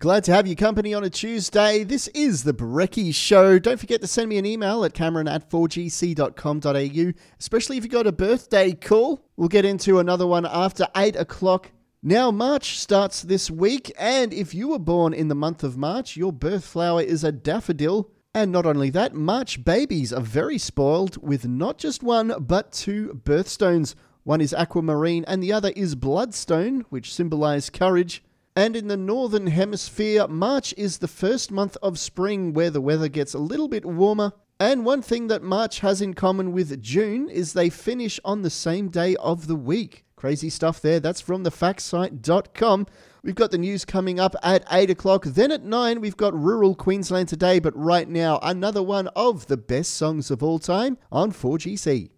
Glad to have your company on a Tuesday. This is the Brekkie Show. Don't forget to send me an email at cameron at 4gc.com.au, especially if you got a birthday call. We'll get into another one after 8 o'clock. Now, March starts this week, and if you were born in the month of March, your birth flower is a daffodil. And not only that, March babies are very spoiled with not just one, but two birthstones. One is aquamarine, and the other is bloodstone, which symbolize courage. And in the northern hemisphere, March is the first month of spring where the weather gets a little bit warmer. And one thing that March has in common with June is they finish on the same day of the week. Crazy stuff there. That's from thefactsite.com. We've got the news coming up at 8 o'clock. Then at 9, we've got Rural Queensland today. But right now, another one of the best songs of all time on 4GC.